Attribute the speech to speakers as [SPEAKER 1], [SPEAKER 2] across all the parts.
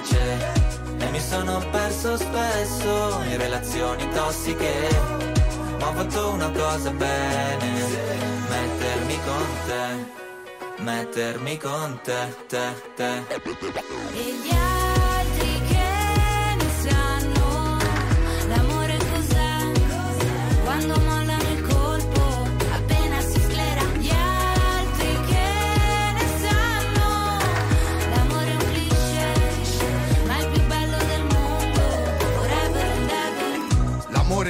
[SPEAKER 1] frecce E mi sono perso spesso in relazioni tossiche. Ma ho fatto una cosa bene Mettermi con te Mettermi con te, te, te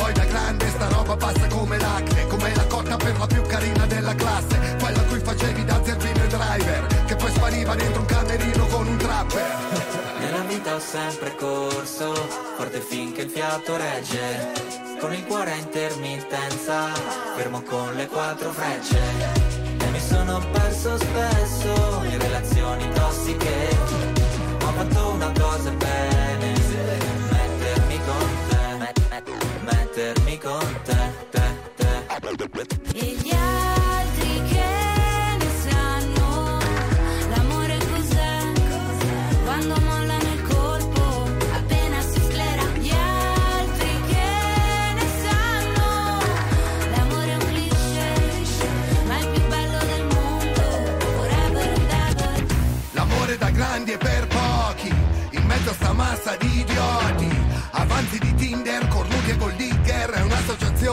[SPEAKER 2] Poi da grande sta roba passa come l'acne Come la cotta per la più carina della classe Quella cui facevi da zerbino e driver Che poi spariva dentro un camerino con un trapper
[SPEAKER 1] Nella vita ho sempre corso, forte finché il fiato regge. Con il cuore a intermittenza, fermo con le quattro frecce. E mi sono perso spesso in relazioni tossiche. Ho fatto una cosa bene, con te, te, te.
[SPEAKER 3] E gli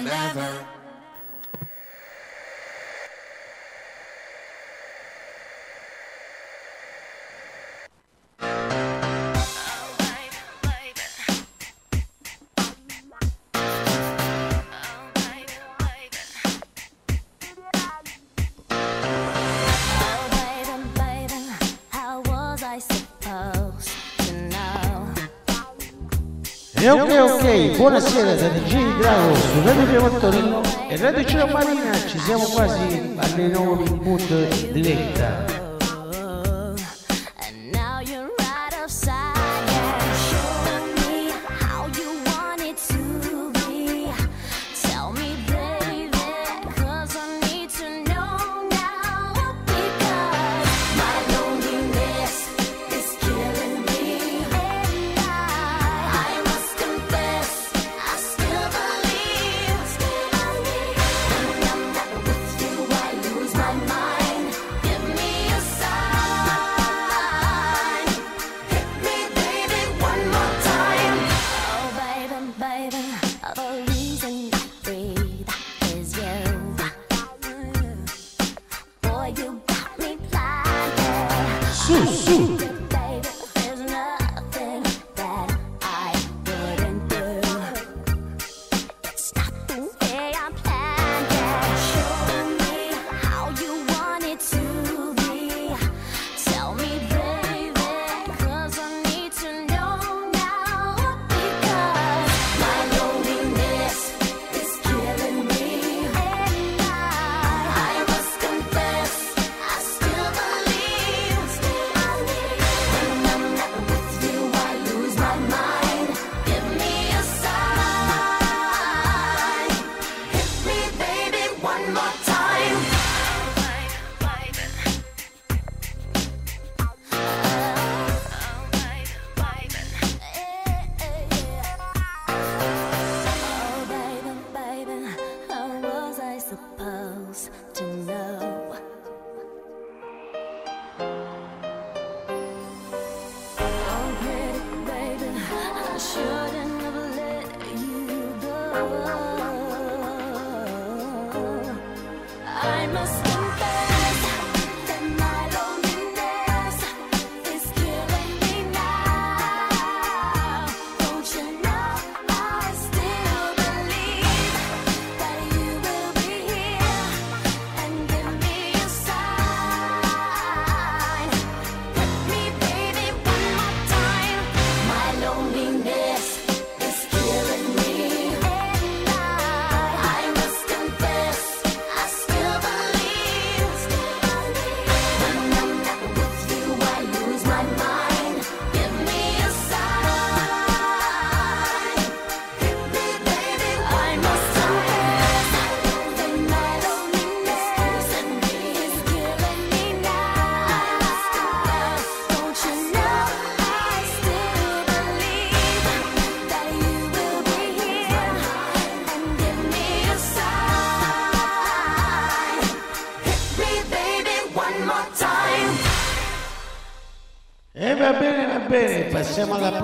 [SPEAKER 3] forever
[SPEAKER 4] ok ok, buonasera da DJ Drago su Radio Piano Torino e Radio Cielo Marina, ci siamo quasi alle 9 in mood diretta.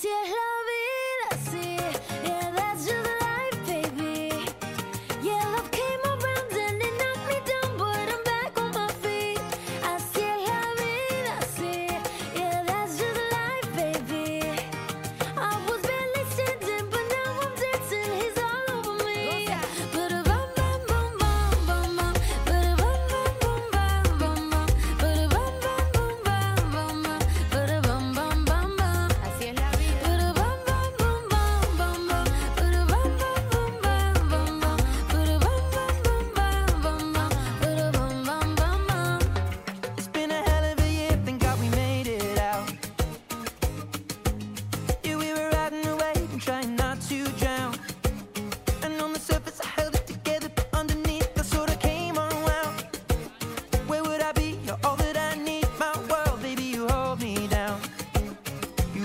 [SPEAKER 4] 些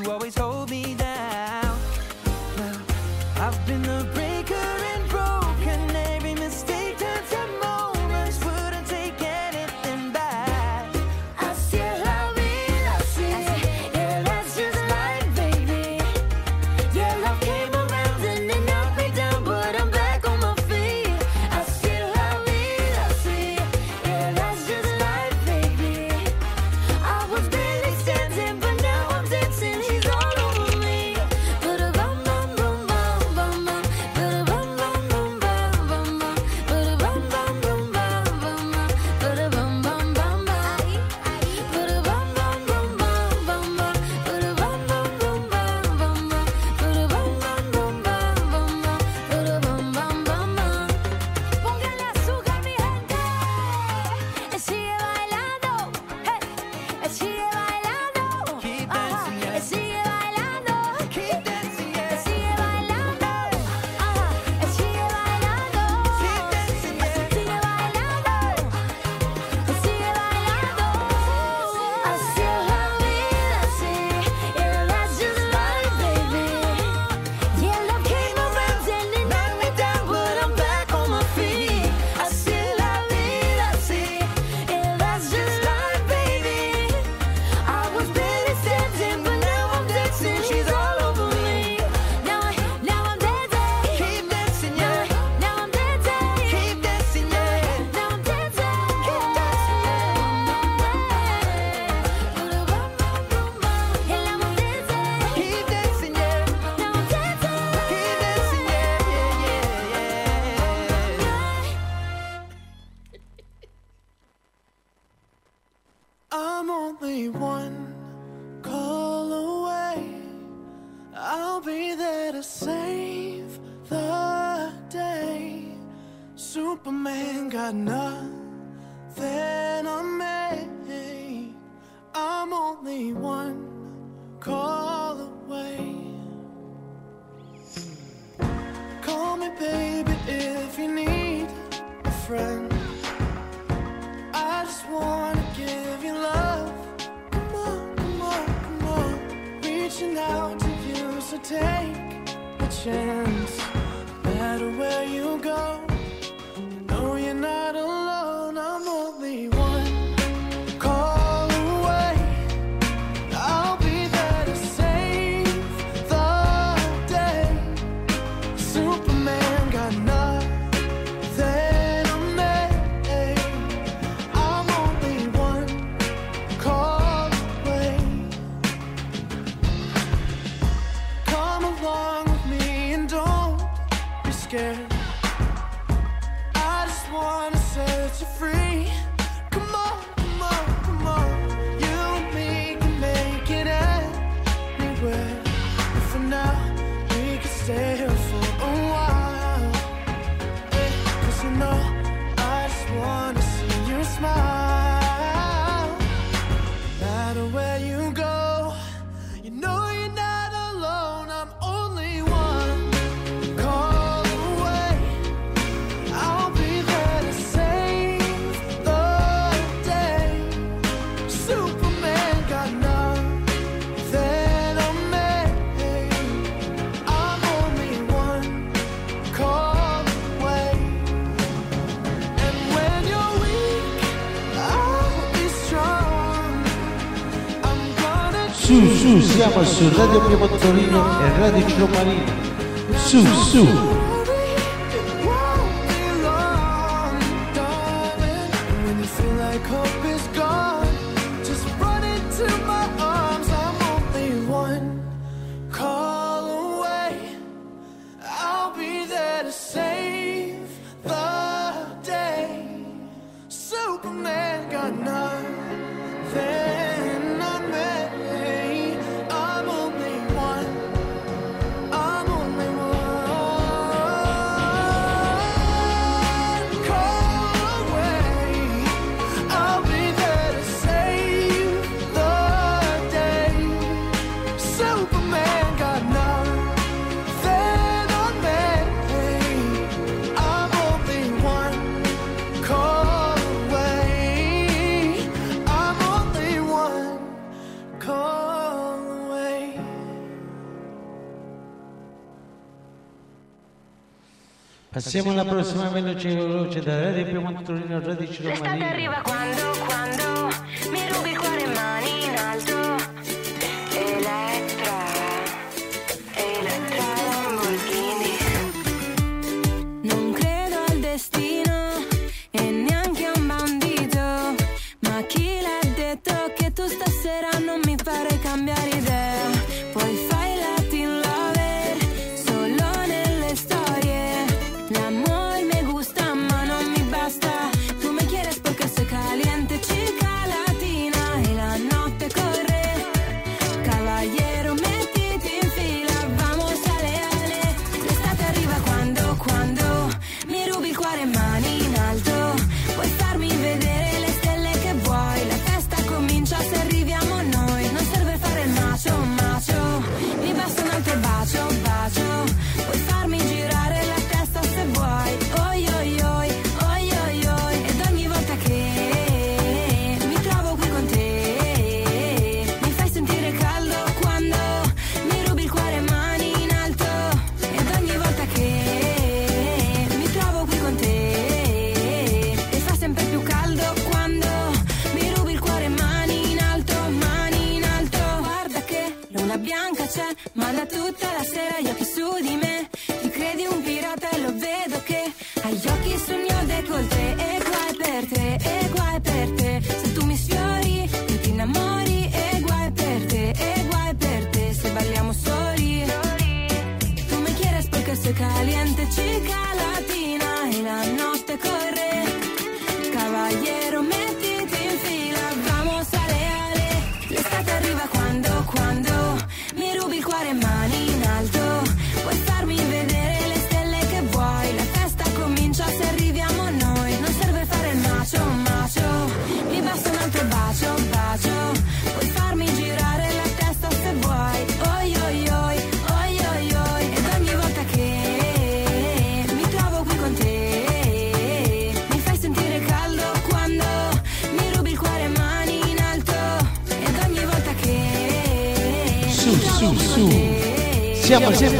[SPEAKER 4] You always hold me down
[SPEAKER 5] go.
[SPEAKER 6] siamo su Radio Piemontorino e Radio Ciromarina. Su, su. Siamo alla prossima veloce veloce da Radio Piemontolino 13 Romania.
[SPEAKER 7] L'estate arriva quando, quando.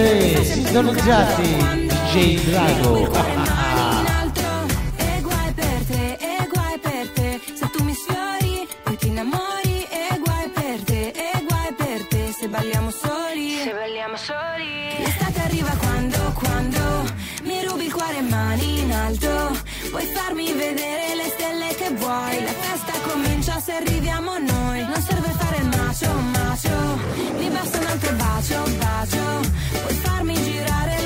[SPEAKER 7] Eh, sempre
[SPEAKER 5] sincronizzati DJ Drago.
[SPEAKER 7] Balliamo soli, se balliamo soli. L'estate arriva quando, Mi rubi il cuore mani in alto. Puoi farmi vedere le stelle che vuoi? La festa comincia se arriviamo noi. Non serve fare basta un altro bacio, bacio, puoi farmi girare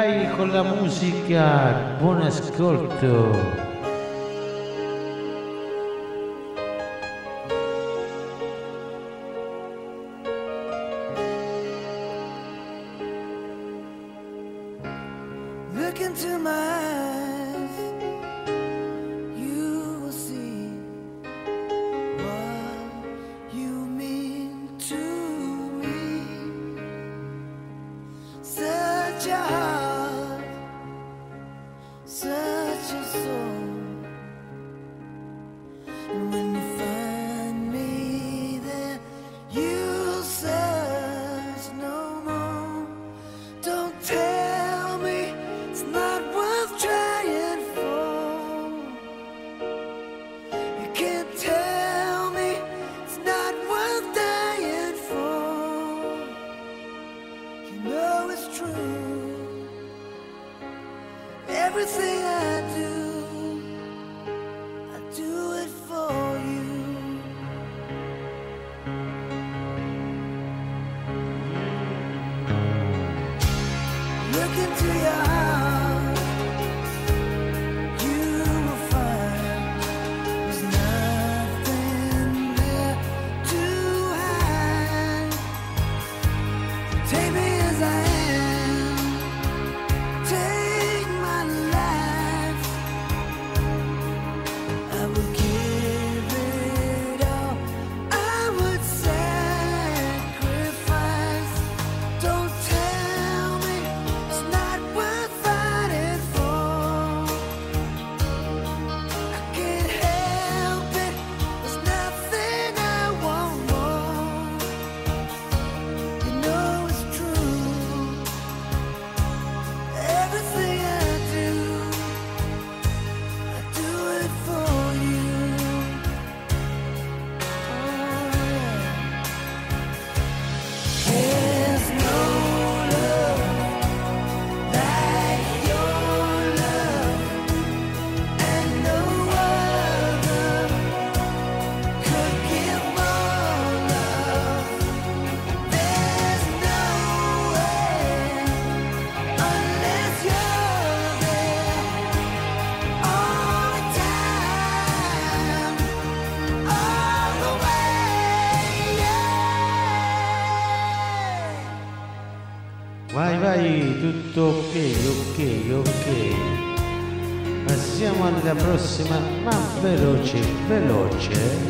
[SPEAKER 7] Sky con
[SPEAKER 5] la musica. Buon ascolto. prossima, ma veloce, veloce.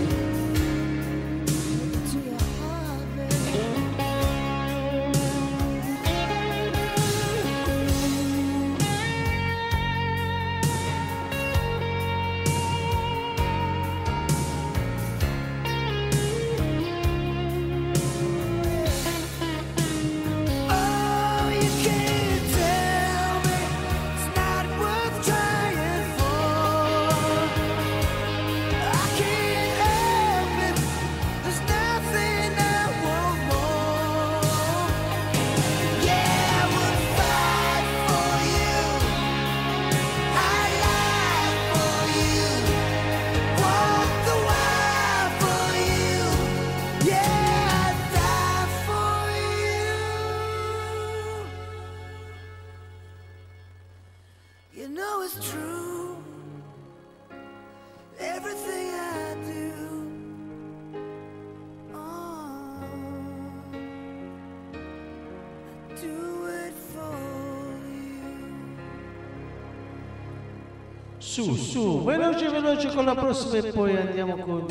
[SPEAKER 5] veloce, veloce con la prossima e poi andiamo con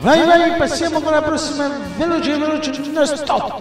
[SPEAKER 5] Vai, vai, passiamo ancora la prossima veloce, veloce,
[SPEAKER 4] non stop.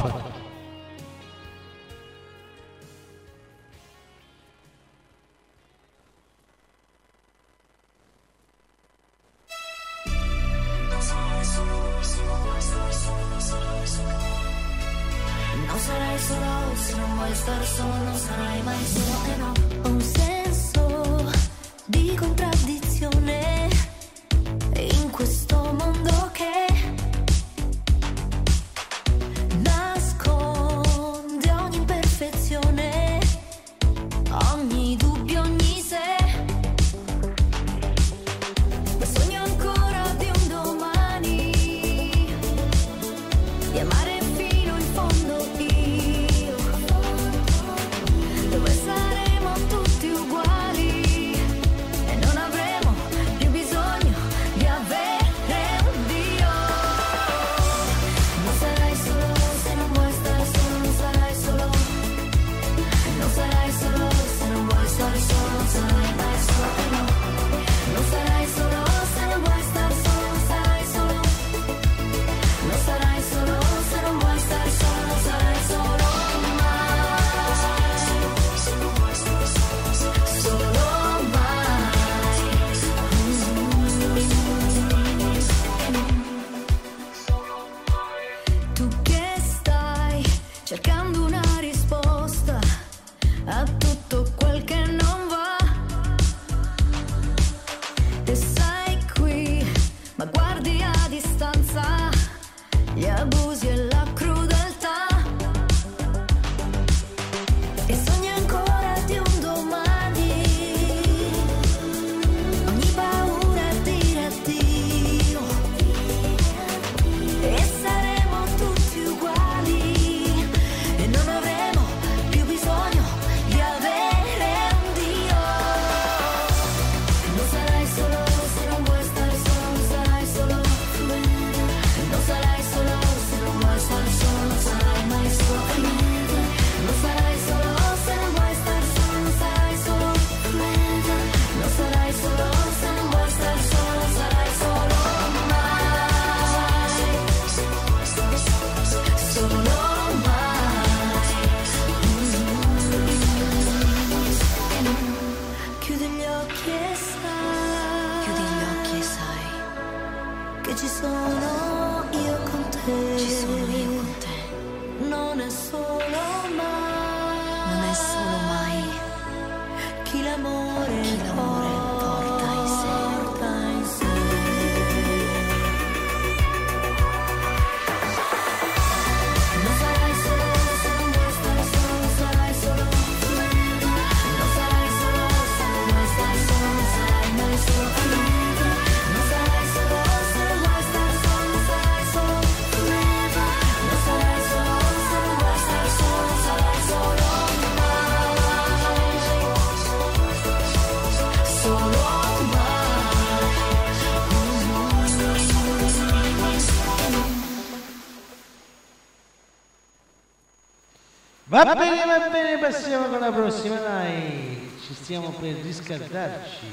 [SPEAKER 4] Va
[SPEAKER 6] bene, va bene, passiamo con la prossima, dai. Ci stiamo per riscaldarci.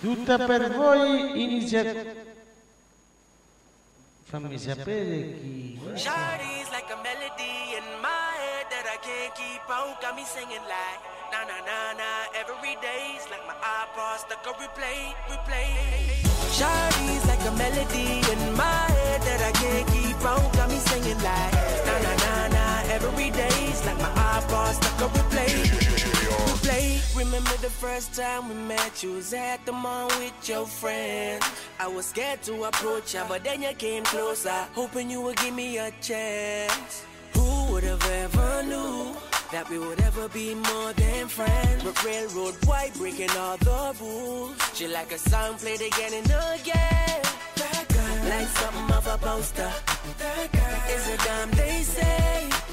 [SPEAKER 6] Tutta per voi inizia... Fammi sapere chi...
[SPEAKER 8] Shawty's like a melody in my head that I can't keep out. Got me singing like na na na na every day's like my iPod stuck on replay, replay. Shawty's like a melody in my head that I can't keep out. Got me singing like every day's like my iPod stuck on replay. Remember the first time we met? You was at the mall with your friends. I was scared to approach ya, but then you came closer, hoping you would give me a chance. Who would have ever knew that we would ever be more than friends? But railroad white breaking all the rules. She like a song played again and again. That girl, like something of a poster. That girl is a damn they say.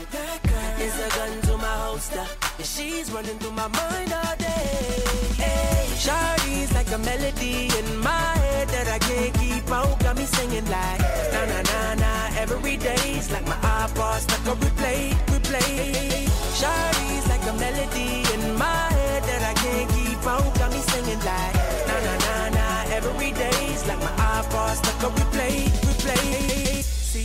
[SPEAKER 8] Is a gun to my holster. And she's running through my mind all day. Hey, Shawty's like a melody in my head that I can't keep out. Got me singing like na na na na every day's like my iPod stuck on replay, replay. Shawty's like a melody in my head that I can't keep out. Got me singing like na na na na every day's like my iPod stuck on replay, replay.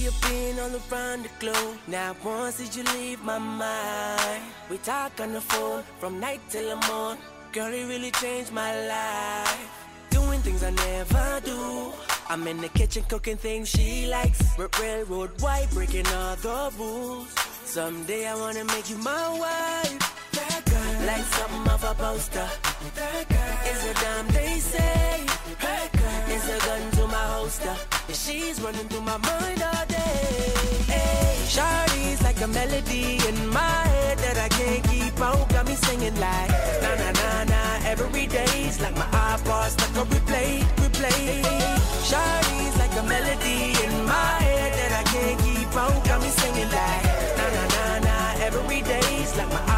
[SPEAKER 8] See you being all around the globe. Now once did you leave my mind? We talk on the phone from night till the morning. Girl, it really changed my life. Doing things I never do. I'm in the kitchen cooking things she likes. Railroad white, breaking all the rules. Someday I wanna make you my wife. That girl, like something of a poster. That girl is a damn they say. That girl is a gun to my holster. She's running through my mind all day. Shawty's like a melody in my head that I can't keep out. Got me singing like na na na na every day's like my iPod stuck on replay, replay. Shawty's like a melody in my head that I can't keep out. Got me singing like na na na na every day's like my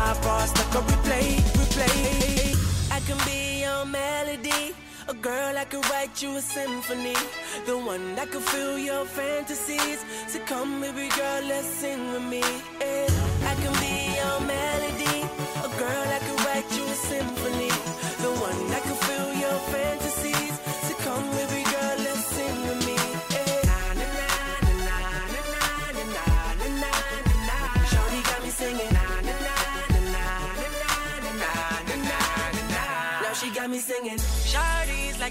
[SPEAKER 8] A girl I could write you a symphony, the one that could fill your fantasies. So come, baby girl, let's sing with me. Yeah. I can be your melody. A girl I could write you a symphony,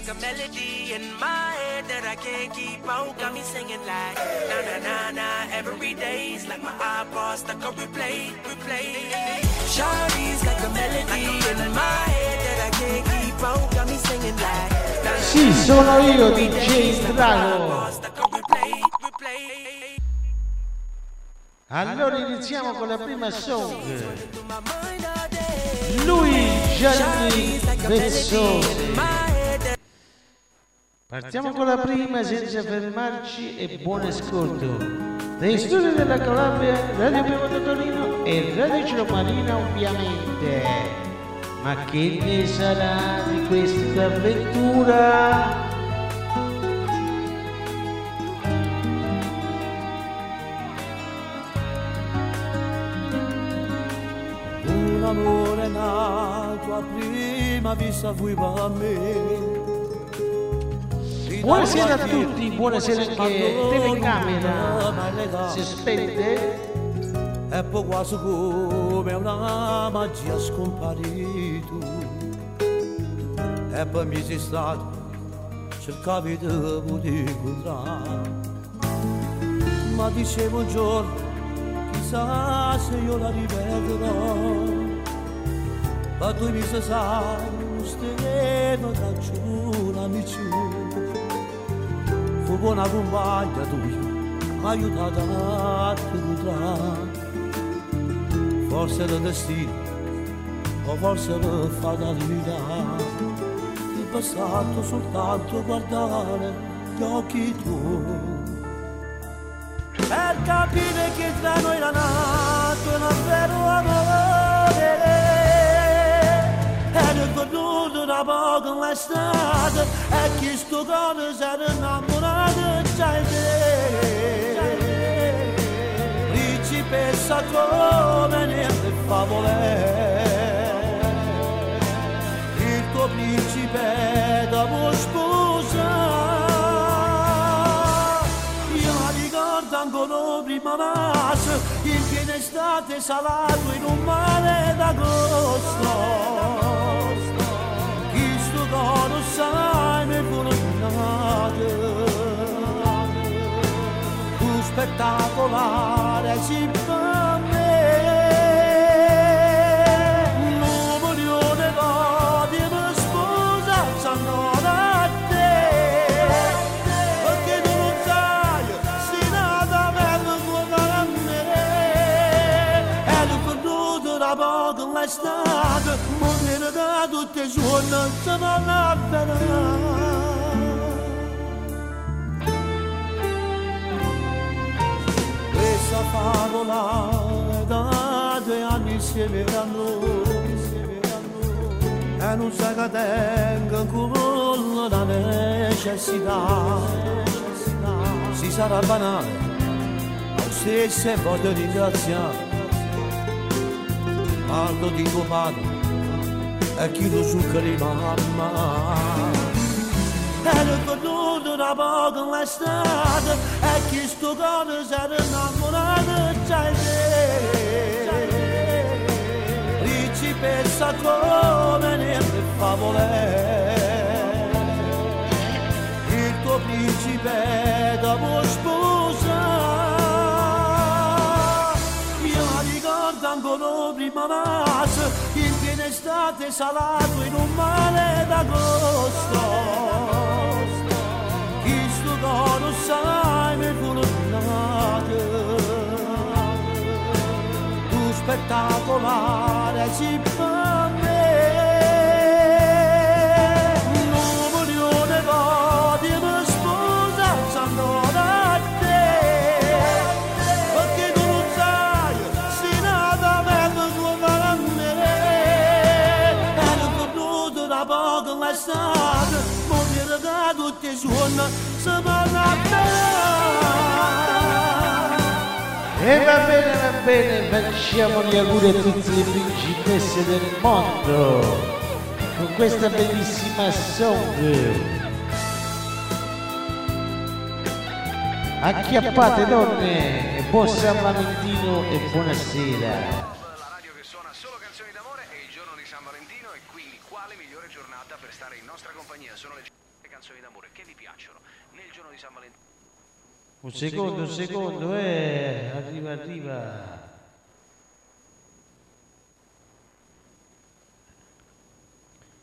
[SPEAKER 8] like a melody in my head that I can't keep out. Got me singing like na na na na every day's like my iPod stuck on replay, replay. Shawty's like a melody in my head that I can't keep out. Got me singing like
[SPEAKER 6] Sì, sono io, DJ Drago. Allora iniziamo con la prima song. Lui, Gianni
[SPEAKER 8] Shawty's
[SPEAKER 6] Partiamo con la prima senza fermarci e buon ascolto. Dai studi della Calabria, Radio Piemonte Torino e Radio Ciro Marina ovviamente. Ma che ne sarà di questa avventura?
[SPEAKER 9] Un amore nato a prima vista fu a me.
[SPEAKER 6] Buonasera a tutti, buonasera anche telecamera. Si spente?
[SPEAKER 9] E poi quasi come una magia scomparito. E poi mi sei stato cercavi di incontrare. Ma dicevo un giorno, chissà se io la rivedrò. Ma tu mi sa sai, steno da giù, amici fu buona compagna tua, mi ha aiutato a incontrare. Forse il destino, o forse la fatalità, il passato soltanto guardare gli occhi tuoi. Per capire che tra noi era nato un vero amore venuto da poco l'estate e chi sto cuore si era innamorato già di te principessa come nelle favole il tuo principe dopo sposa io ricordo ancora prima maggio in piena estate salato in un mare d'agosto chi sto mi fulminato tu spettacolare si giorni se non avverrà questa favola da due anni insieme a noi. E non sai che tengo ancora la necessità. Si sarà banale ma stesso voglio ringraziare. Parlo di tuo padre e chiedo su che di mamma ero venuto da poco l'estate e chi sto cuore si era innamorato già di te principessa come nelle favole. Il tuo principe dopo sposa io ricordo ancora prima maggio in piena estate salato in un mare d'agosto. Chi sto coro sai mi fulminato tu spettacolare si da tutti i giorni se
[SPEAKER 6] E va bene, va bene, facciamo gli auguri a tutte le principesse del mondo con questa bellissima song. Acchiappate donne e buon San Valentino e buonasera.
[SPEAKER 10] La radio che suona solo canzoni d'amore è il giorno di San Valentino e quindi quale migliore giornata per stare in nostra compagnia? Sono le canzoni d'amore che vi piacciono nel giorno di San Valentino.
[SPEAKER 6] Un secondo, un secondo, eh, arriva, arriva.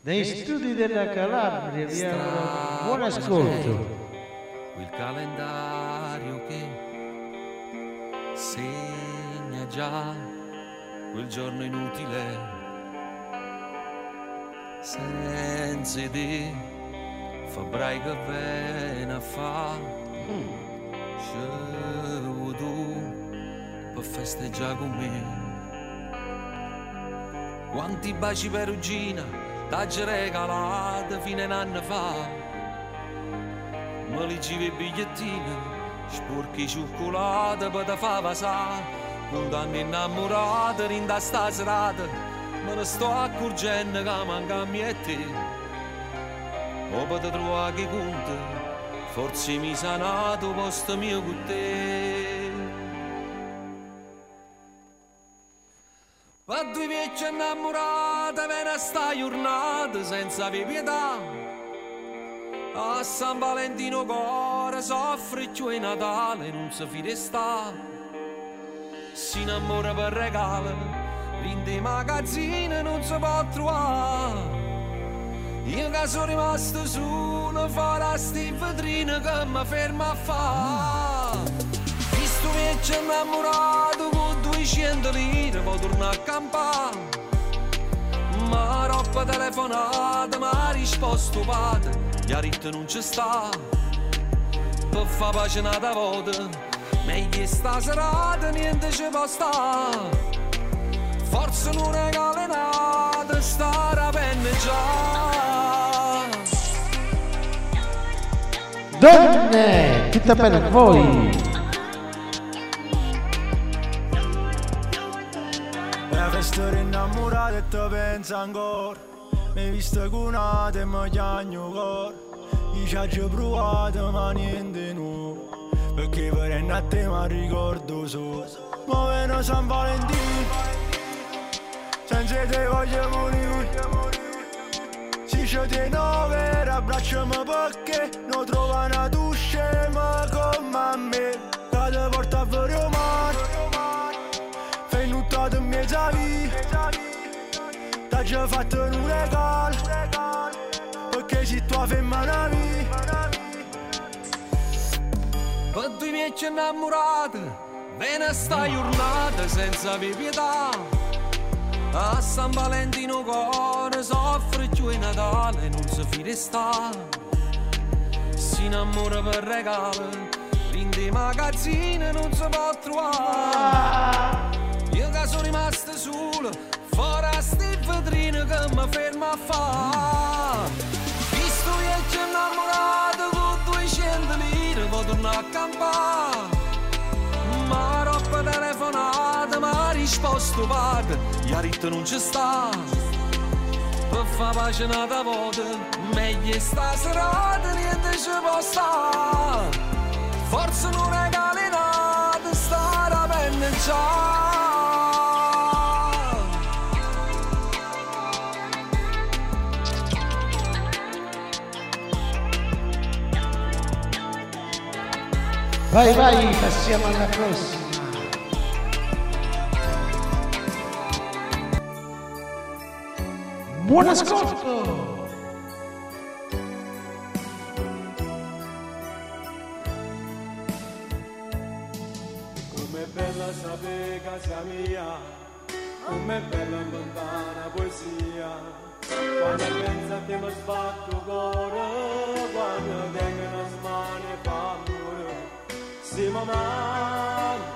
[SPEAKER 6] Dai studi della Calabria, vi auguro buon ascolto.
[SPEAKER 11] quel calendario che segna già quel giorno inutile senza di febbraio che viene a fa scevo tu per festeggiare con me quanti baci perugina t'hai regalato fino a un anno fa ma li giri i bigliettini, sporchi cioccolata per te fa passare. Quando anni innamorata, in da sta serata, me ne sto accorgendo che manca a me e te. O per trovare che conta, forse mi sa nato posto mio con te. Ma due vecchie innamorate, ve ne sta giornata senza pietà. A San Valentino cuore soffre in Natale non si fide sta. Si innamora per regalo, in dei magazzini non si può trovare. Io che sono rimasto solo fuori sti vetrine che mi ferma a fa. Visto che ci innamorato con 200 lire, poi torno a campare. Ma roba telefonata, ma ha risposto padre, detto non ci sta. Per fa pace nata volta, meglio sta serata, niente ci può sta. Forse non regala nata, sta la penna già.
[SPEAKER 6] Donne, tutta per voi.
[SPEAKER 12] E restare innamorato e te pensa ancora Mi hai visto con una te mi chiagno cuore Io ci ho provato ma niente nuovo Perché per a te mi ricordo solo Ma viene San Valentino Senza te voglio morire Si c'è di nove abbracciami perché? Non trova una dusce ma come me. Che ti porta fuori o mare Fai nuttato in mezzo a vita T'ha già fatto un regalo Perché se tu fai una vita
[SPEAKER 11] Per due miei innamorati, ve ne sta giornata senza pietà. A San Valentino cuore soffre più in Natale, non si fide sta. Si innamora per regalo, in dei magazzini non si può trovare. Io che sono rimasto solo, fuori a sti vetrine che mi ferma a fa. Visto che ci innamorato con 200 lire, torno a campare. Ma roba telefonata, padre, gli ha detto non ci sta. Per fa pace nata volta, meglio sta serata, niente ci può sta. Forse non regali nata, sta la penna già.
[SPEAKER 6] Vai, vai, passiamo alla prossima. Buon ascolto!
[SPEAKER 12] Com'è bella sapere casa mia, com'è bella lontana poesia. Quando penso a te mi sbatto cuore, quando tengo una smane e paura. Se mi manco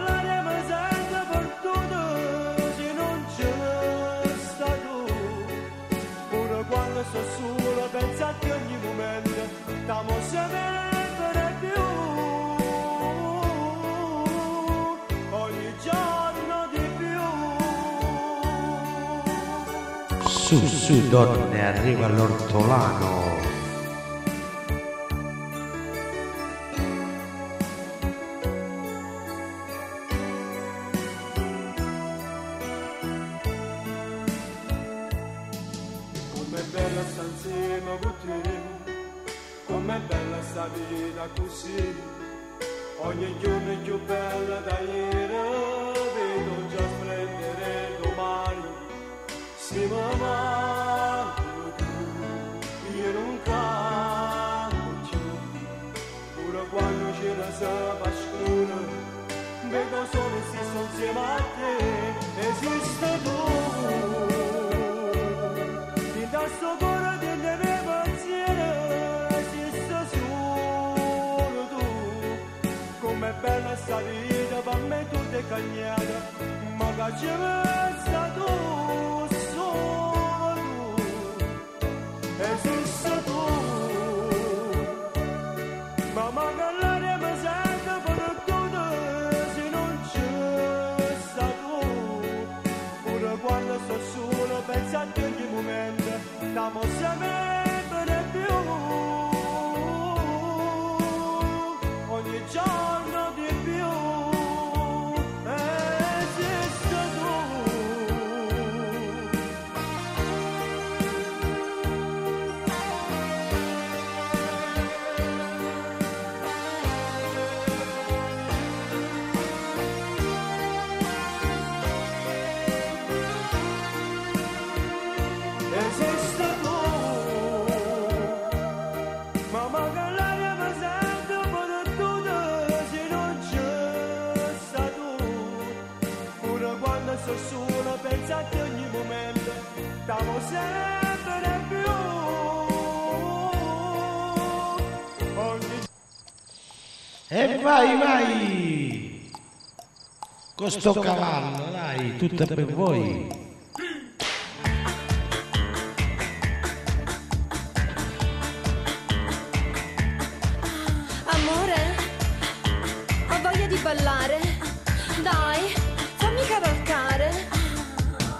[SPEAKER 12] Pure quando sto solo penso a te ogni momento T'amo sempre più Ogni giorno di più
[SPEAKER 6] Su, su, donne, arriva l'ortolano. E vai, vai! Con sto cavallo, dai, tutta per voi.
[SPEAKER 13] Amore, ho voglia di ballare. Dai, fammi cavalcare.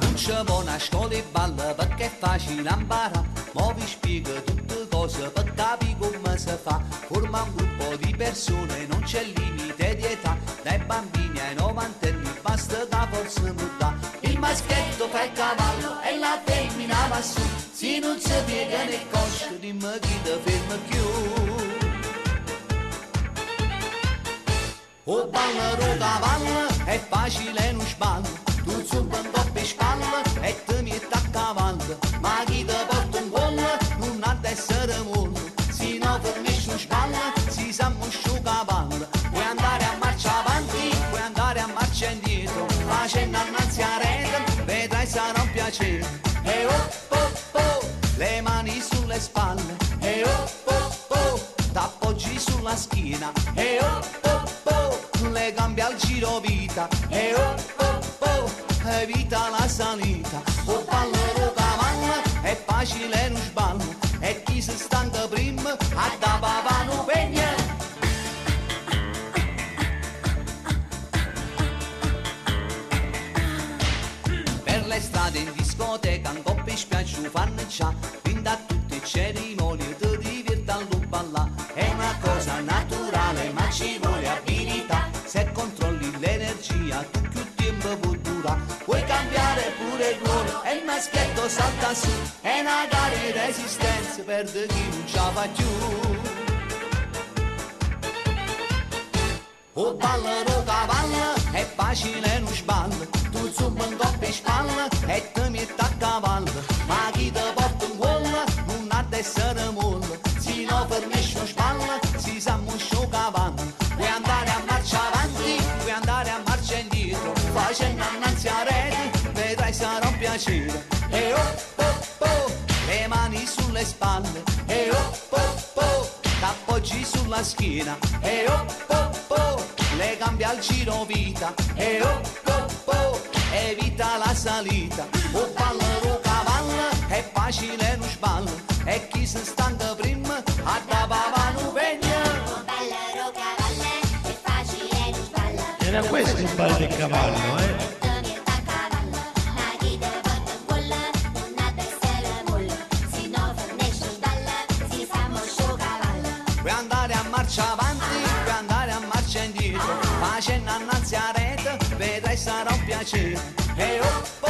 [SPEAKER 14] Non ci vuole una scuola e balla perché è facile imparare. Mo vi spiego tutte cose per capire come si fa. Forma un gruppo di persone, non c'è limite di età. Dai bambini ai novantenni basta che forza muta. Il maschietto fa il cavallo e la femmina va su. Se non si piega né cosce, dimmi chi ti ferma più. O balla ro cavallo è facile non sballa Tu zumba un po' per spalla e ti metti a cavallo Ma chi ti maschietto salta su È una gara di resistenza per chi non ce la fa più O balla ro cavallo è facile non sballa Tu zumba un coppia in spalla e schiena E oh oh oh, le gambe al giro vita. E oh oh oh, evita la salita. O ballo o cavallo, è facile non sballa E chi si stanca prima, a da papà non vegna
[SPEAKER 15] Ballero cavalle, è facile non sballa.
[SPEAKER 6] Era questo il ballo del cavallo, eh?
[SPEAKER 14] Marcia avanti, puoi andare a marcia indietro. Facendo annanzi a rete, vedrai sarà un piacere. E oh oh,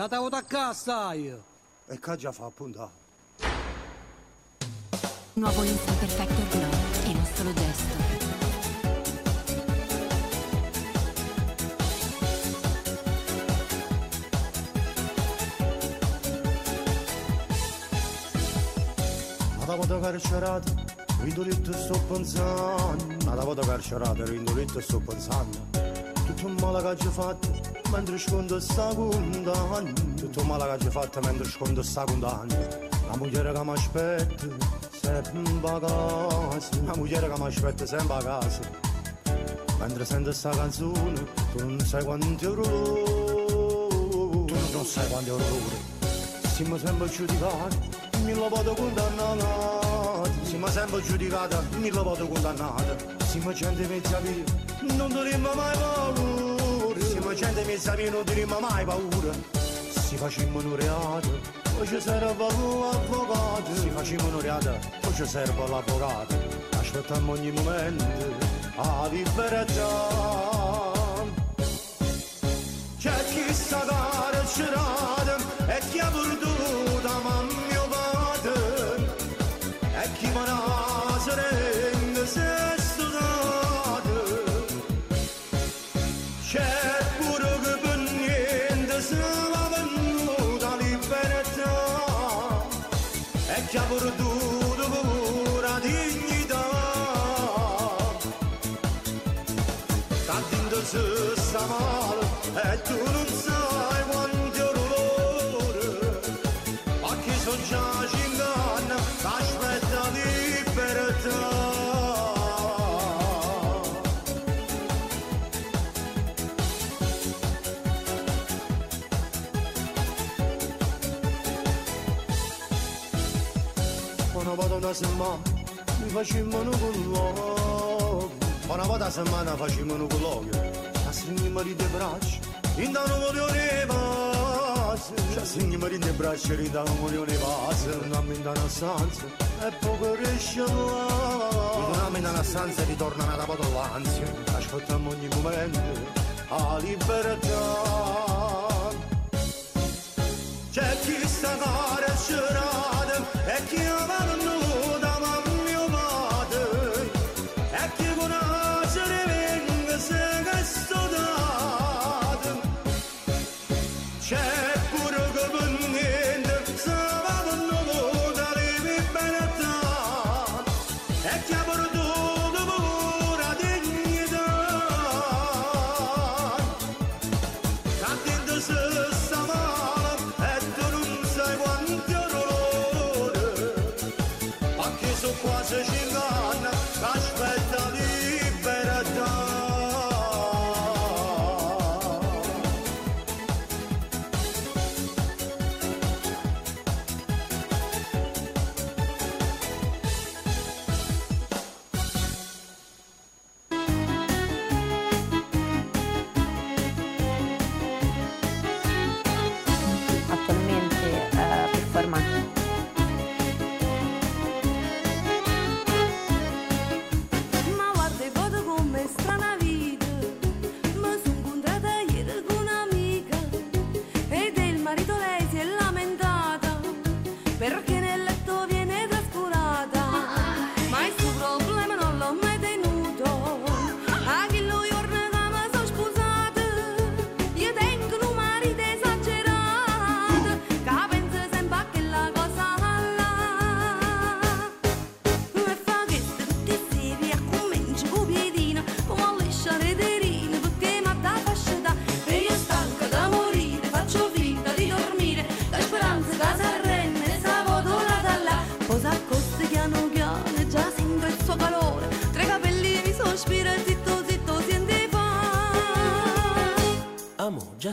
[SPEAKER 16] Amato, da te a casa stai!
[SPEAKER 17] E che già fa appunto?
[SPEAKER 18] Nuovo Instant Perfector Glow è un solo gesto.
[SPEAKER 17] Ma da quando carcerata, rindolito sto pensando. Ma da quando carcerata, rindolito sto pensando tutto la che fatto mentre scondo sta condanna tutto male che fatto mentre scondo sta condanna la moglie che mi aspetta sempre a casa. La moglie che mi aspetta sempre a casa. Mentre sento sta canzone tu non sai quanti orrori. Non sai quanti orrori. Siamo sempre giudicati mi lo vado condannare. Siamo sempre giudicati, mille volte condannati. Siamo gente mezza via, non dovremmo mai paura. Siamo gente mezza via, non dovremmo mai paura. Se facciamo un reato, poi ci serve l'avvocato. Se facciamo un reato, poi ci serve l'avvocato. Aspettiamo ogni momento a vivere già. C'è chi sa dare, ce l'ha. nasma Mifashimanu gullo Panavada semana fashimanu gullo Nasini mari de braccio Indano voglio nevas Nasini mari de braccio Indano voglio nevas Una mindana sanza E poco resciamo Una mindana sanza ritorna nata potolanzia Ascoltiamo ogni momento A libertà C'è chi sta mare e c'è radem E chi
[SPEAKER 11] avanno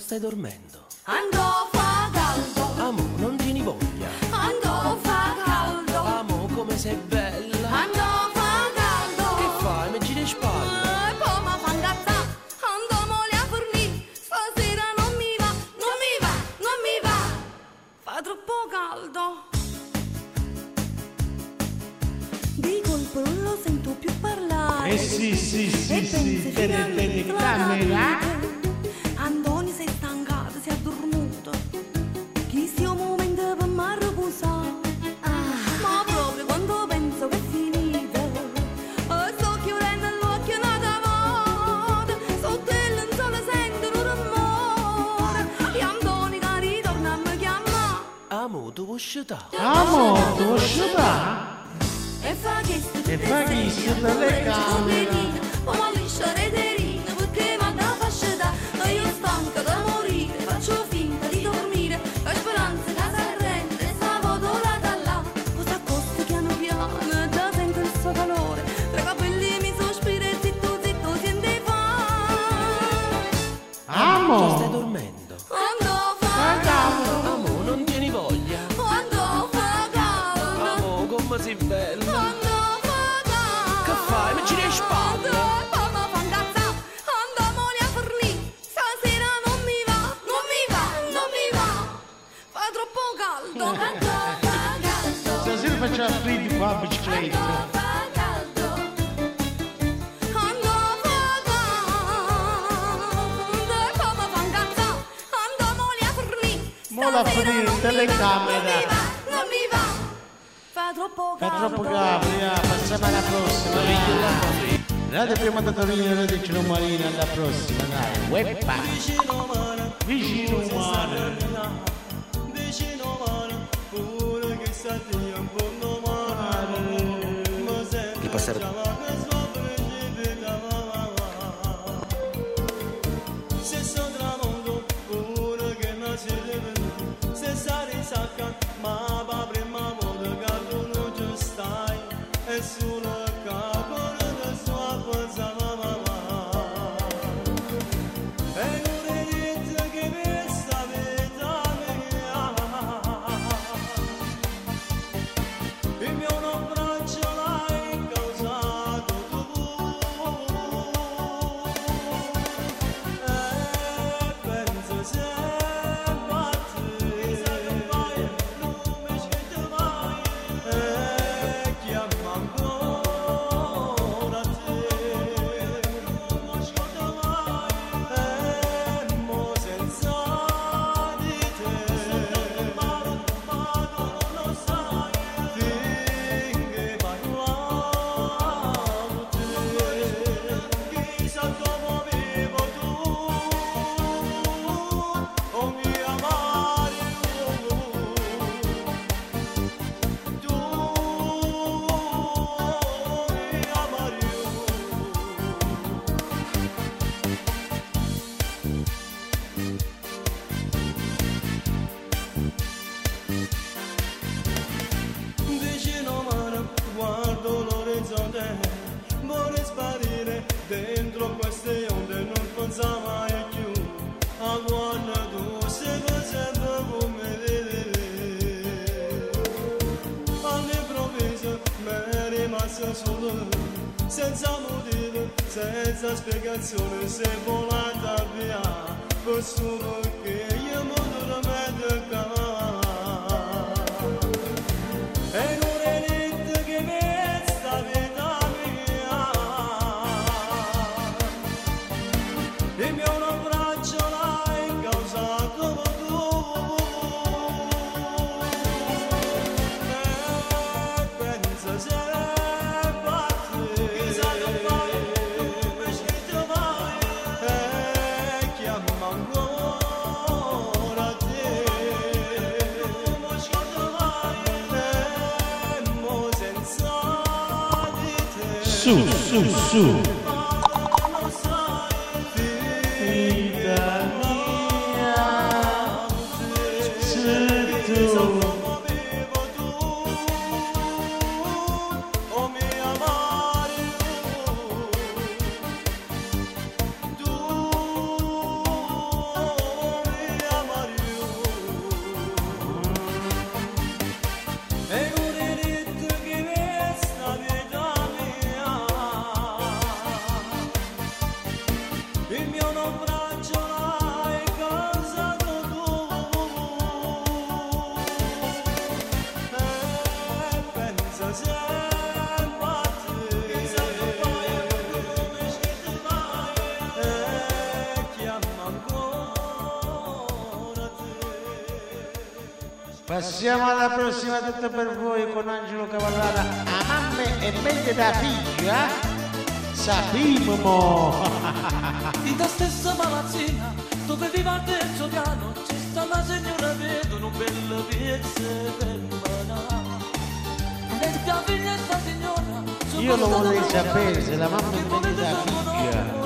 [SPEAKER 11] stai dormendo?
[SPEAKER 7] Ando vagando.
[SPEAKER 11] Amo, non
[SPEAKER 7] Cesare Sacan, ma
[SPEAKER 12] canzone sei two.
[SPEAKER 6] Passiamo alla prossima, tutto per voi con Angelo Cavallara. A mamme e mente da figlia, eh?
[SPEAKER 11] sapimmo. In questa stessa palazzina, dove viva al terzo piano, ci sta la signora vedono un figlia piezze fermana.
[SPEAKER 6] Io lo vorrei sapere se la mamma è mente da figlia.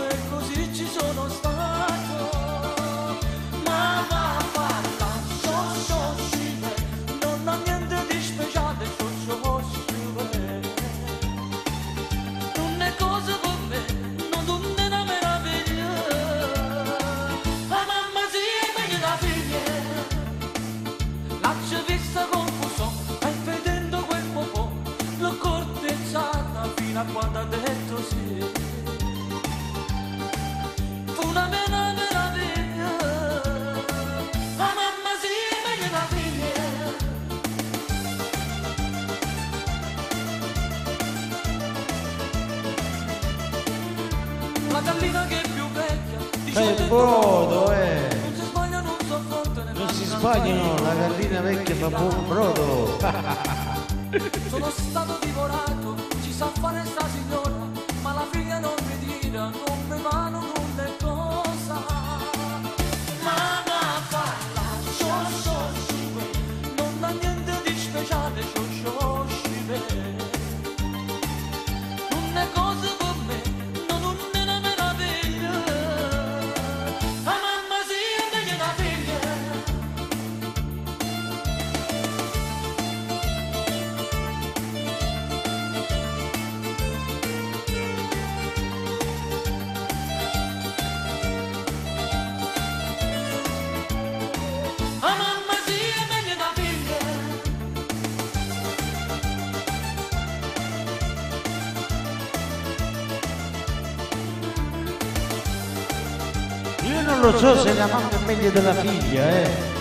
[SPEAKER 11] non so
[SPEAKER 19] se la mamma è meglio della figlia, eh.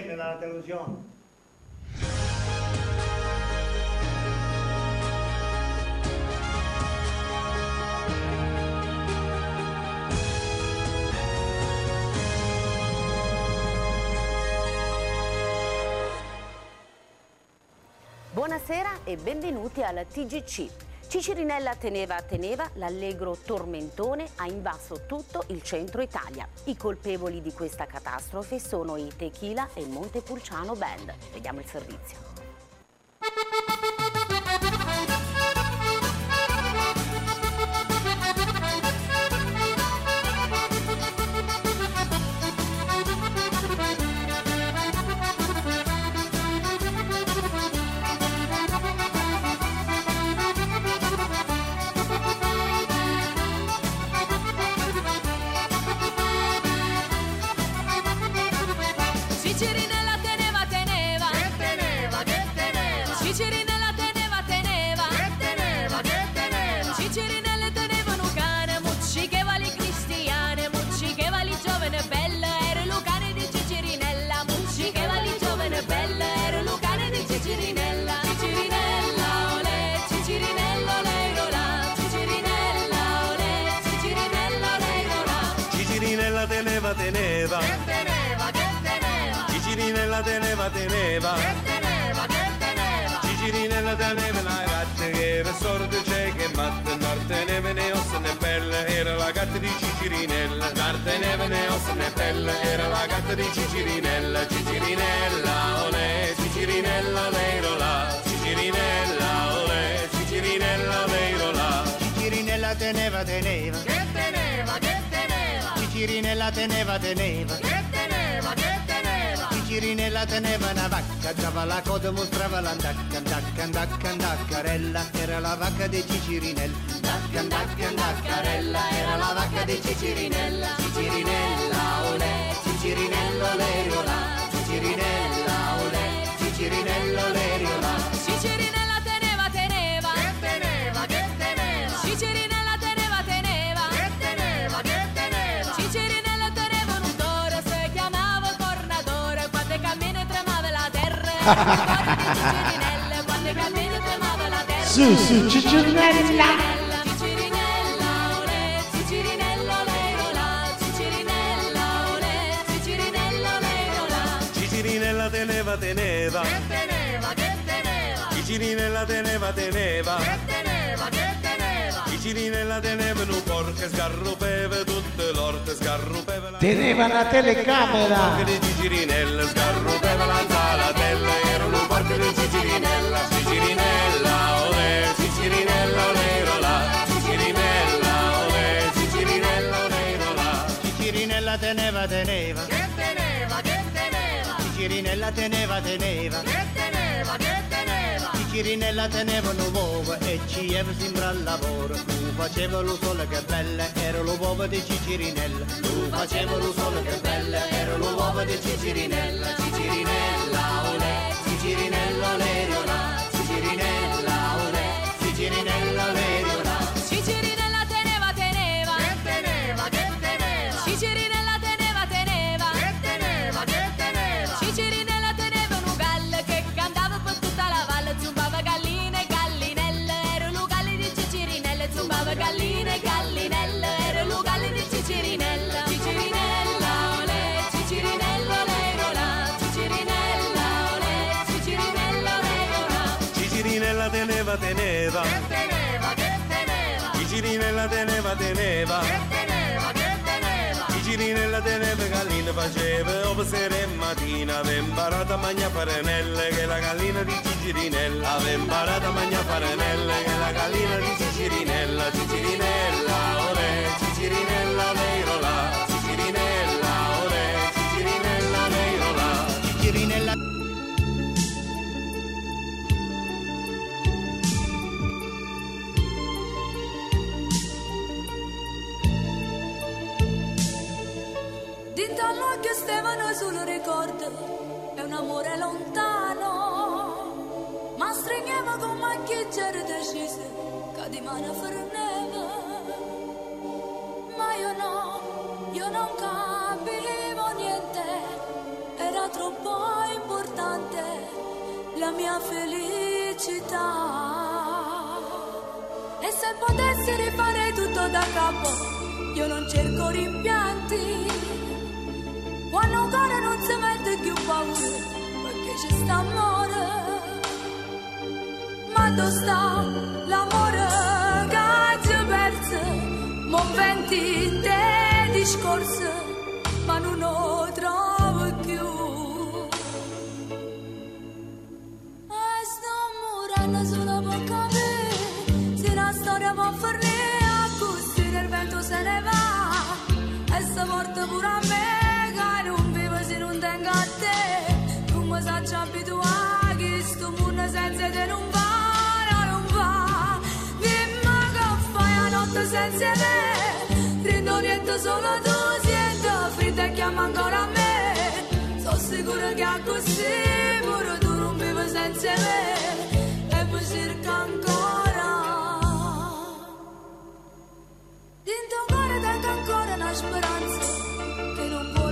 [SPEAKER 7] Dicendo nella televisione?
[SPEAKER 20] Buonasera e benvenuti al TGC. Cicirinella teneva teneva, l'allegro tormentone ha invaso tutto il centro Italia. I colpevoli di questa catastrofe sono i Tequila e Montepulciano Band. Vediamo il servizio.
[SPEAKER 21] Teneva, teneva. Che teneva, che teneva. Cicirinella teneva
[SPEAKER 7] una vacca, dava la coda, mostrava l'andacca, andacca, andacca, andaccarella, era la vacca di Cicirinella. Andacca, andacca, andaccarella, era la vacca di Cicirinella. Cicirinella, olè, Cicirinella, olè, Cicirinella, olè, Cicirinella, olè,
[SPEAKER 21] olè, olà. Cicirinella
[SPEAKER 22] teneva teneva
[SPEAKER 21] Che teneva, che teneva.
[SPEAKER 22] Cicirinella teneva teneva
[SPEAKER 21] Che teneva, che teneva.
[SPEAKER 22] Cicirinella teneva un porco che sgarrupeva tutte l'orte sgarrupeva la
[SPEAKER 6] Teneva una telecamera.
[SPEAKER 22] porca di Cicirinella sgarrupeva la salatella era un porco di Cicirinella Cicirinella olè Cicirinella olè là Cicirinella olè Cicirinella olè là
[SPEAKER 7] Cicirinella teneva, teneva.
[SPEAKER 21] Che teneva, che teneva.
[SPEAKER 7] Cicirinella teneva, teneva.
[SPEAKER 21] Che teneva, che teneva.
[SPEAKER 7] Cicirinella teneva un uovo e ci era sempre al lavoro. Lu faceva lo sole che bella, era l'uovo di Cicirinella. Lu faceva lo sole che bella, era l'uovo di Cicirinella. Cicirinella, olè, Cicirinella, olè, olà.
[SPEAKER 21] Teneva Che teneva, che teneva. Cicirinella teneva
[SPEAKER 22] gallina faceva dopo sera e mattina aveva imparato a mangiare farinelle che la gallina di Cicirinella aveva imparato a mangiare farinelle che la gallina di Cicirinella Cicirinella olè Cicirinella lei là
[SPEAKER 23] lontano solo ricordo è un amore lontano. Ma stringeva con macchie decise che di mano forneva ma io no io non capivo niente era troppo importante la
[SPEAKER 7] mia felicità. E se potessi rifare tutto da capo io non cerco rimpianti d'amore, ma dove sta l'amore? Che ti perse, mon te discorse, ma non lo trovo più. E sto murando sulla bocca mia, se la storia può farne a così nel vento se ne va, e sta morta pure se non va, non va. Dimmi che fai a notte senza me. Rindo niente solo tu, siento fredda e chiama ancora me. Sono sicura che è così, pure tu non vivi senza me. E mi cerca ancora. Dentro ancora, tanto ancora una speranza che non
[SPEAKER 24] vuoi.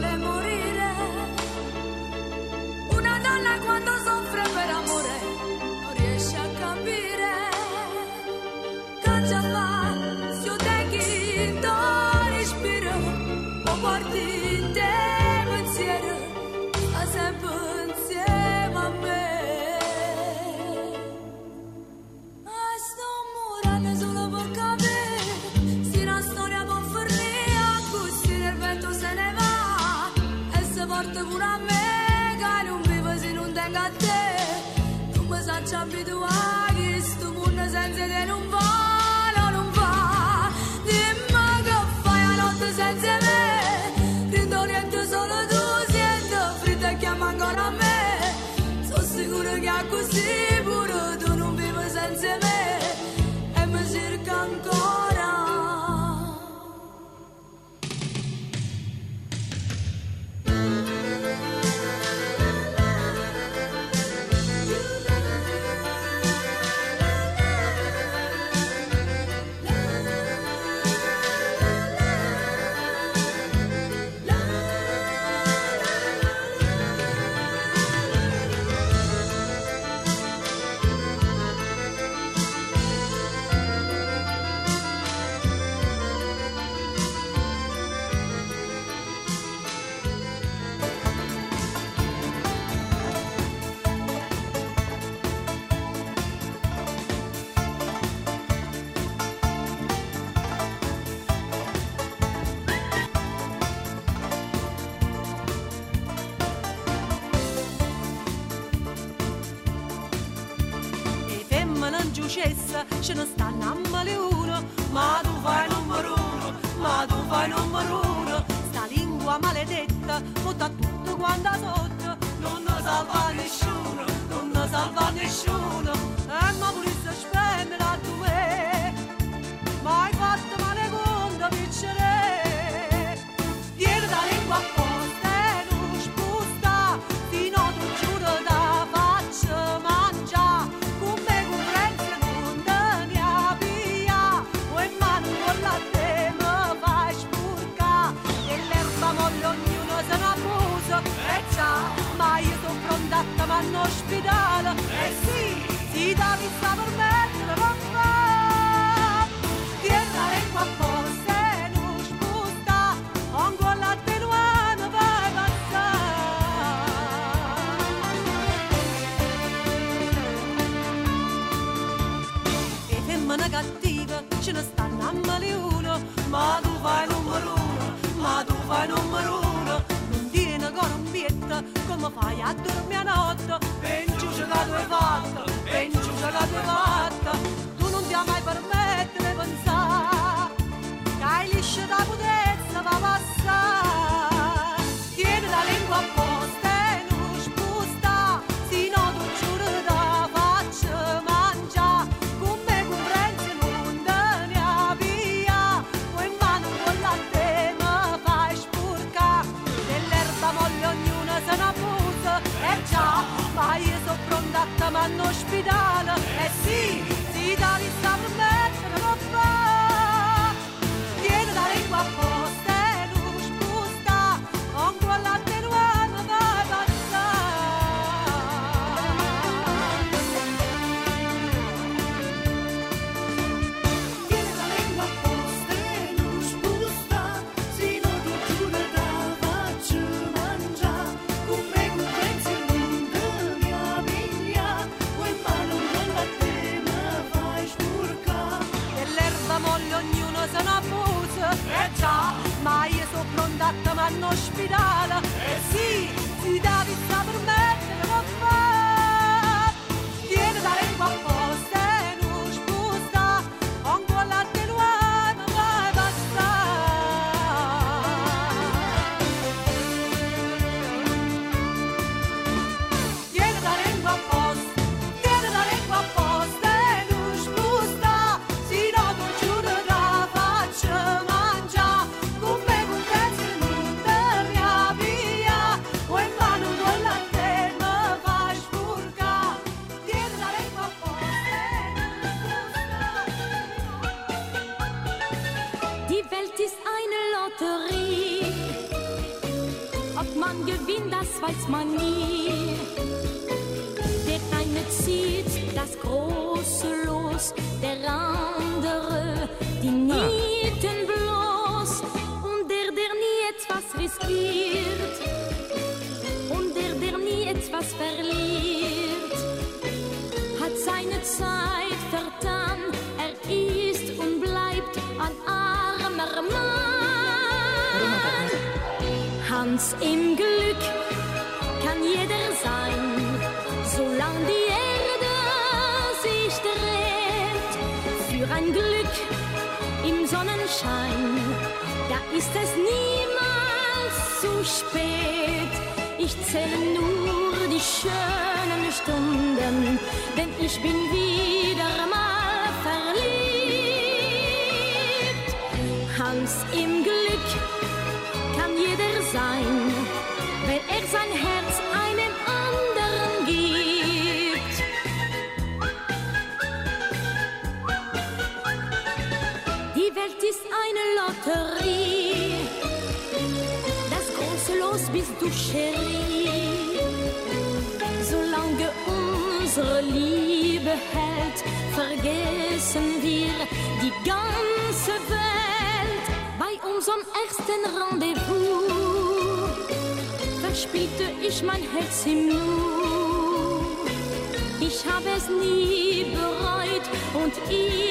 [SPEAKER 24] sera ce ne stanno a male uno. Ma tu vai numero uno ma tu vai numero uno. Sta lingua maledetta butta tutto quanto sotto. Non ne salva nessuno non ne salva nessuno.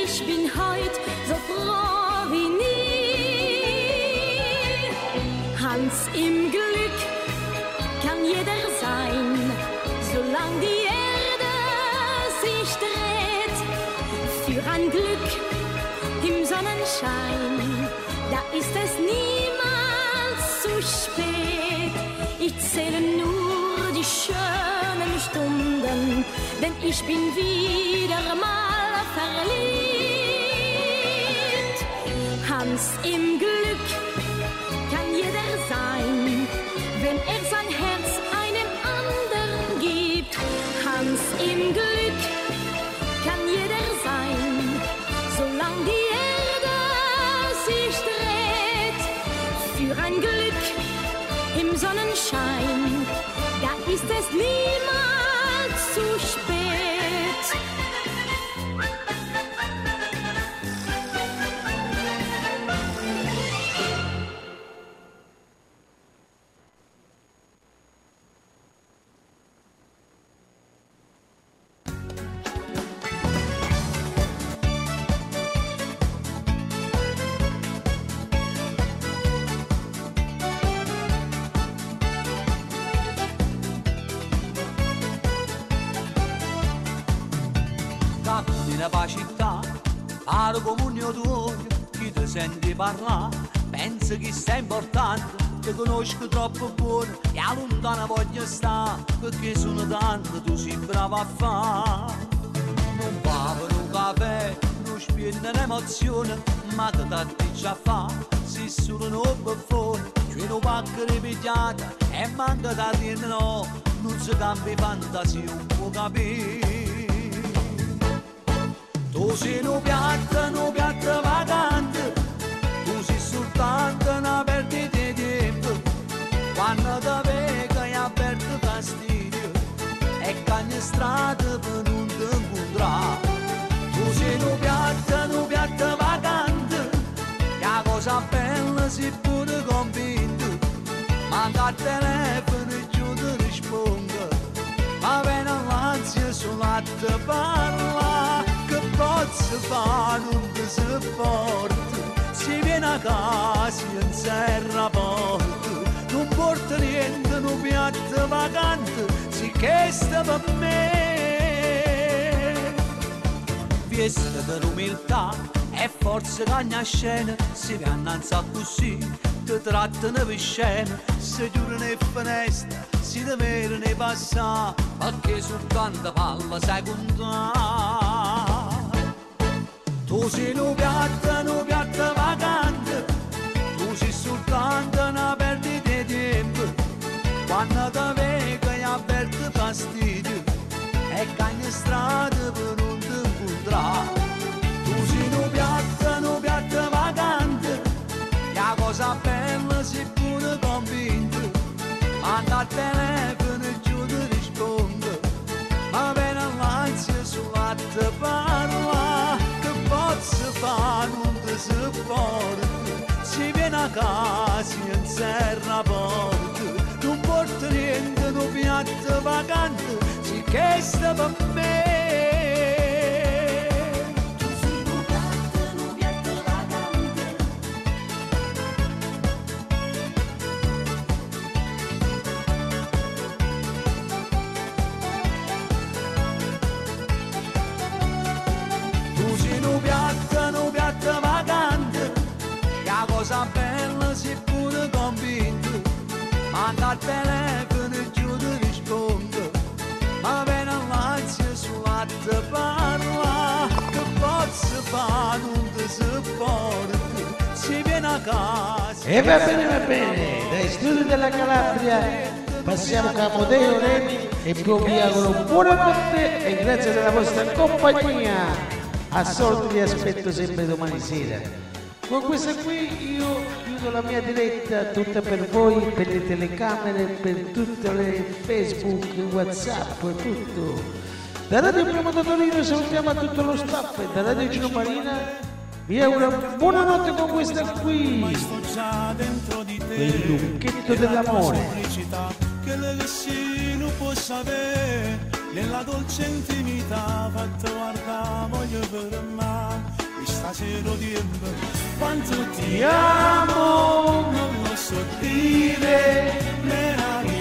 [SPEAKER 7] Ich bin heut so froh wie nie. Hans im Glück kann jeder sein, solange die Erde sich dreht. Für ein Glück im Sonnenschein, da ist es niemals zu spät. Ich zähle nur die schönen Stunden, denn ich bin wieder mal verliebt. Hans im Glück kann jeder sein, wenn er sein Herz einem anderen gibt. Hans im Glück kann jeder sein, solange die Erde sich dreht. Für ein Glück im Sonnenschein, da ist es niemals zu spät.
[SPEAKER 14] Troppo buono, e a lontana voglio stare, perché sono tanto, tu sei bravo a fare. Non bevo un caffè, non spende un'emozione, ma che tanti già fa, se solo un buffone, c'è un pacco ripigliata, e manca da dire no, non si cambia fantasia, un po' capire. Tu sei un piatto, un piatto vacante, tu sei soltanto una. Quando ti vega e avverto fastidio, e cagna strada per non ti incontrare. Tu sei un piatto, un piatto vacante, che la cosa bella si pure convinto. Manca al telefono e giù ti rispondo, ma viene l'ansia sulla te parla che posso fare non ti sopporto si viene a casa in serra porto porta niente, un piatto vacante, si che sta per me. Fiesta dell'umiltà e forse cagna scena, si viannanza così, ti trattano per scena, si chiudono le finestre, si devono passare, perché su tanta palla sai contare. Tu sei un piatto, un piatto vacante, avverti fastidio, e cagna strada per non ti incontrare. Tu sei un piatto, un piatto vacante, la cosa bella si pure convinto, manda al telefono e giù ti rispondo, ma bene l'ansia sulla te parla, che posso fare non ti sopporto, si viene a casa e inserra porta, non porta niente, un piatto vacante, si che sta per me. Tu sei un piatto, un piatto vacante, la cosa bella si pure convinto, manda al telefono sulla te parla, che posso fare non ti sopporto, si viene a casa.
[SPEAKER 6] E va bene, va bene, dai studi della Calabria passiamo a Capodeo Reni e vi auguro buonanotte e grazie della vostra compagnia. A soldi vi aspetto sempre domani sera. Con questa qui io chiudo la mia diretta tutta per voi, per le telecamere, per tutte le Facebook, Whatsapp, tutto. Da Radio Primo Torino salutiamo a tutto lo staff e da Radio Gino Marina vi auguro buonanotte con questa qui. Il lucchetto dell'amore.
[SPEAKER 9] che nessuno può sapere nella dolce intimità fatto guarda voglio per me questa sera tempo quanto ti amo non lo so dire meravigliosa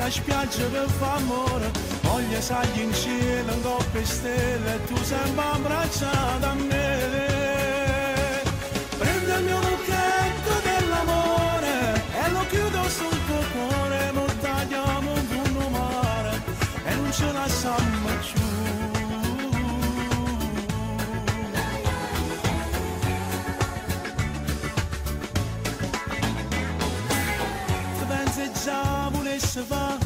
[SPEAKER 9] la spiaggia che fa amore voglio sagli in cielo in coppe stelle tu sempre abbracciata a me Prendo il mio lucchetto dell'amore e lo chiudo sul tuo cuore, lo tagliamo un mare e non ce la siamo più. Volesse fa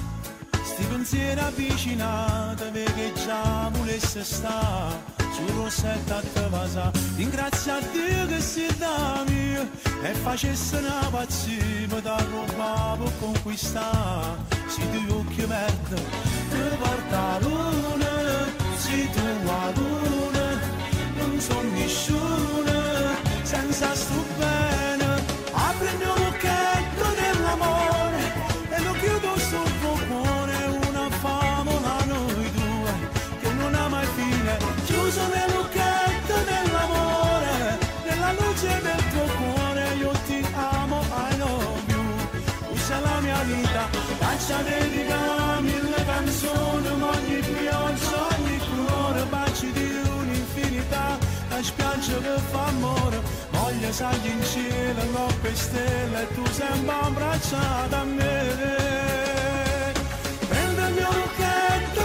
[SPEAKER 9] sti pensieri avvicinati perché già volesse sta sul rossetto a te vasa ringrazia a Dio che si da mio e facesse una pazzia da roba per conquistare. Si tu occhi verdi ti porta luna si tu la luna non so nessuno senza sto lascia dedica mille canzoni ogni pioggia ogni colore baci di un'infinità la spiaggia che fa amore voglia sagli in cielo coppe stelle tu sempre abbracciata a me prendo il mio lucchetto